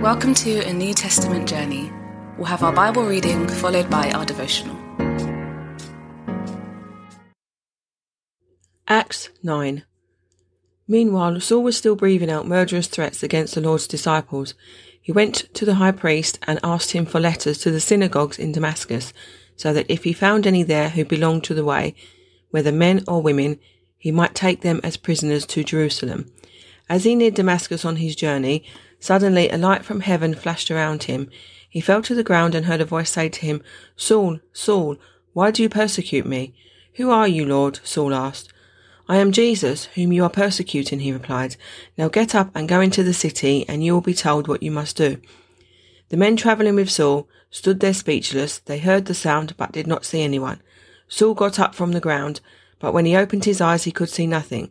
Welcome to a New Testament journey. We'll have our Bible reading followed by our devotional. Acts 9. Meanwhile, Saul was still breathing out murderous threats against the Lord's disciples. He went to the high priest and asked him for letters to the synagogues in Damascus, so that if he found any there who belonged to the way, whether men or women, he might take them as prisoners to Jerusalem. As he neared Damascus on his journey, Suddenly a light from heaven flashed around him. He fell to the ground and heard a voice say to him, Saul, Saul, why do you persecute me? Who are you, Lord? Saul asked. I am Jesus, whom you are persecuting, he replied. Now get up and go into the city, and you will be told what you must do. The men travelling with Saul stood there speechless. They heard the sound, but did not see anyone. Saul got up from the ground, but when he opened his eyes, he could see nothing.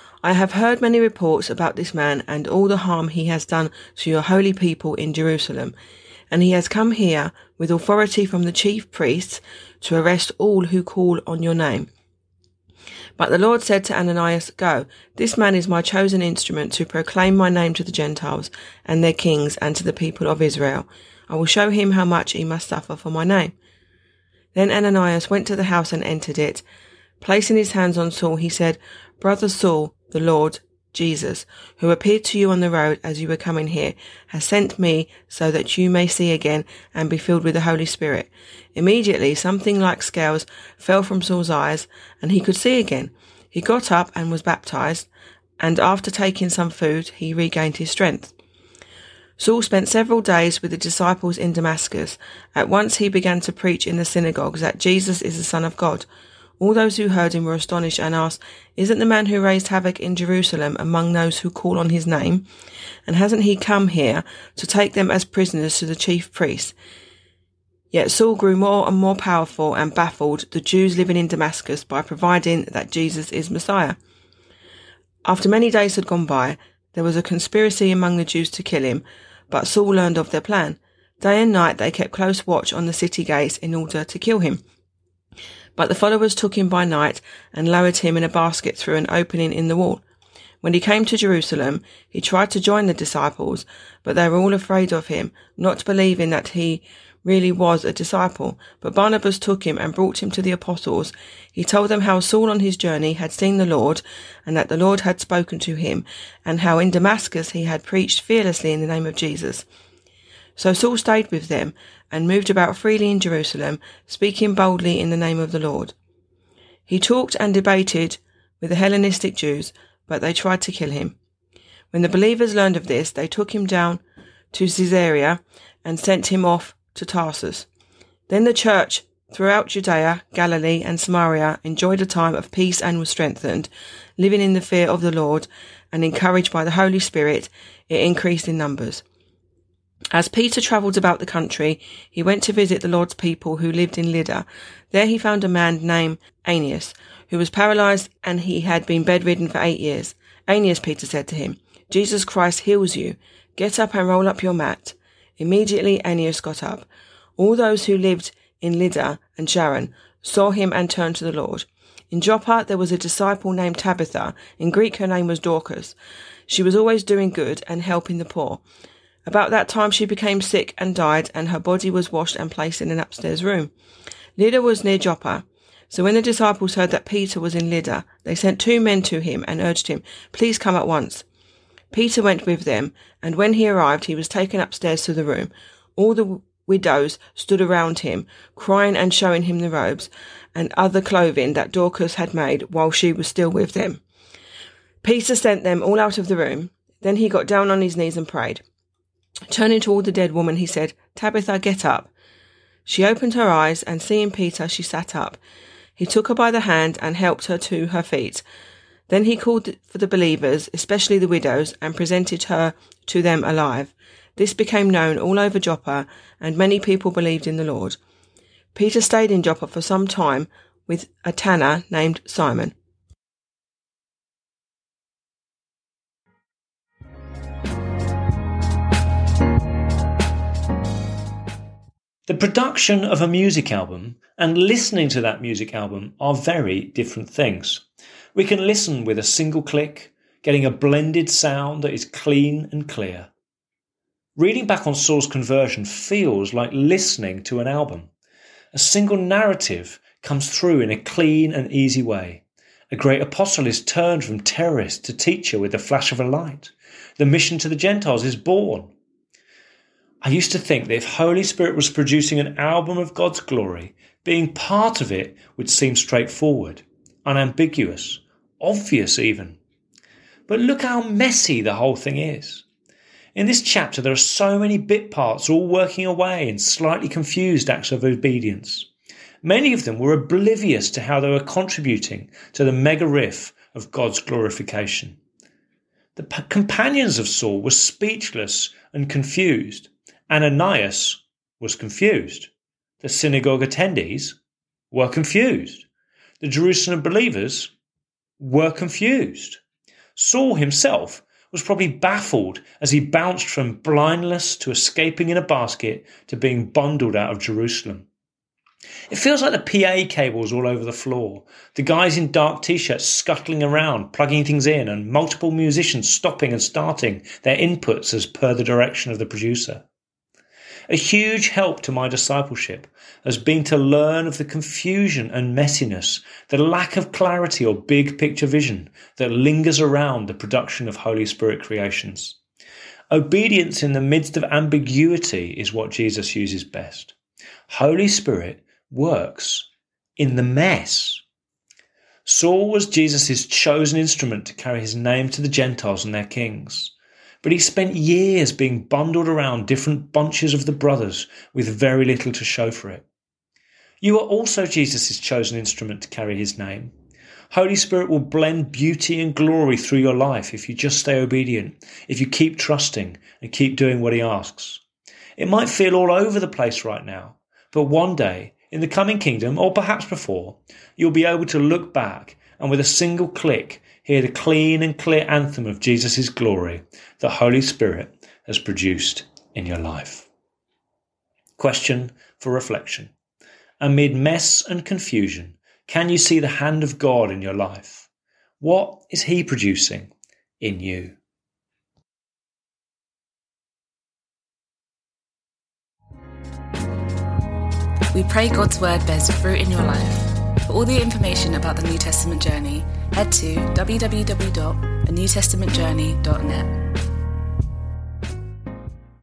I have heard many reports about this man and all the harm he has done to your holy people in Jerusalem. And he has come here with authority from the chief priests to arrest all who call on your name. But the Lord said to Ananias, Go, this man is my chosen instrument to proclaim my name to the Gentiles and their kings and to the people of Israel. I will show him how much he must suffer for my name. Then Ananias went to the house and entered it. Placing his hands on Saul, he said, Brother Saul, the Lord Jesus, who appeared to you on the road as you were coming here, has sent me so that you may see again and be filled with the Holy Spirit. Immediately something like scales fell from Saul's eyes and he could see again. He got up and was baptized, and after taking some food, he regained his strength. Saul spent several days with the disciples in Damascus. At once he began to preach in the synagogues that Jesus is the Son of God. All those who heard him were astonished and asked, Isn't the man who raised havoc in Jerusalem among those who call on his name? And hasn't he come here to take them as prisoners to the chief priests? Yet Saul grew more and more powerful and baffled the Jews living in Damascus by providing that Jesus is Messiah. After many days had gone by, there was a conspiracy among the Jews to kill him, but Saul learned of their plan. Day and night they kept close watch on the city gates in order to kill him. But the followers took him by night and lowered him in a basket through an opening in the wall. When he came to Jerusalem, he tried to join the disciples, but they were all afraid of him, not believing that he really was a disciple. But Barnabas took him and brought him to the apostles. He told them how Saul on his journey had seen the Lord, and that the Lord had spoken to him, and how in Damascus he had preached fearlessly in the name of Jesus. So Saul stayed with them and moved about freely in Jerusalem, speaking boldly in the name of the Lord. He talked and debated with the Hellenistic Jews, but they tried to kill him. When the believers learned of this, they took him down to Caesarea and sent him off to Tarsus. Then the church throughout Judea, Galilee, and Samaria enjoyed a time of peace and was strengthened, living in the fear of the Lord and encouraged by the Holy Spirit, it increased in numbers. As Peter travelled about the country, he went to visit the Lord's people who lived in Lydda. There he found a man named Aeneas, who was paralyzed and he had been bedridden for eight years. Aeneas, Peter said to him, Jesus Christ heals you. Get up and roll up your mat. Immediately Aeneas got up. All those who lived in Lydda and Sharon saw him and turned to the Lord. In Joppa there was a disciple named Tabitha. In Greek her name was Dorcas. She was always doing good and helping the poor. About that time she became sick and died, and her body was washed and placed in an upstairs room. Lydda was near Joppa. So when the disciples heard that Peter was in Lydda, they sent two men to him and urged him, Please come at once. Peter went with them, and when he arrived, he was taken upstairs to the room. All the widows stood around him, crying and showing him the robes and other clothing that Dorcas had made while she was still with them. Peter sent them all out of the room. Then he got down on his knees and prayed. Turning toward the dead woman, he said, Tabitha, get up. She opened her eyes, and seeing Peter, she sat up. He took her by the hand and helped her to her feet. Then he called for the believers, especially the widows, and presented her to them alive. This became known all over Joppa, and many people believed in the Lord. Peter stayed in Joppa for some time with a tanner named Simon. The production of a music album and listening to that music album are very different things. We can listen with a single click, getting a blended sound that is clean and clear. Reading back on Saul's conversion feels like listening to an album. A single narrative comes through in a clean and easy way. A great apostle is turned from terrorist to teacher with the flash of a light. The mission to the Gentiles is born. I used to think that if Holy Spirit was producing an album of God's glory, being part of it would seem straightforward, unambiguous, obvious even. But look how messy the whole thing is. In this chapter, there are so many bit parts all working away in slightly confused acts of obedience. Many of them were oblivious to how they were contributing to the mega riff of God's glorification. The companions of Saul were speechless and confused. Ananias was confused. The synagogue attendees were confused. The Jerusalem believers were confused. Saul himself was probably baffled as he bounced from blindness to escaping in a basket to being bundled out of Jerusalem. It feels like the PA cables all over the floor, the guys in dark t shirts scuttling around, plugging things in, and multiple musicians stopping and starting their inputs as per the direction of the producer. A huge help to my discipleship has been to learn of the confusion and messiness, the lack of clarity or big picture vision that lingers around the production of Holy Spirit creations. Obedience in the midst of ambiguity is what Jesus uses best. Holy Spirit works in the mess. Saul was Jesus' chosen instrument to carry his name to the Gentiles and their kings but he spent years being bundled around different bunches of the brothers with very little to show for it. You are also Jesus' chosen instrument to carry his name. Holy Spirit will blend beauty and glory through your life if you just stay obedient, if you keep trusting and keep doing what he asks. It might feel all over the place right now, but one day, in the coming kingdom, or perhaps before, you'll be able to look back and with a single click hear the clean and clear anthem of Jesus' glory the Holy Spirit has produced in your life. Question for reflection. Amid mess and confusion, can you see the hand of God in your life? What is He producing in you? We pray God's word bears fruit in your life. For all the information about the New Testament journey, head to www.anewtestamentjourney.net.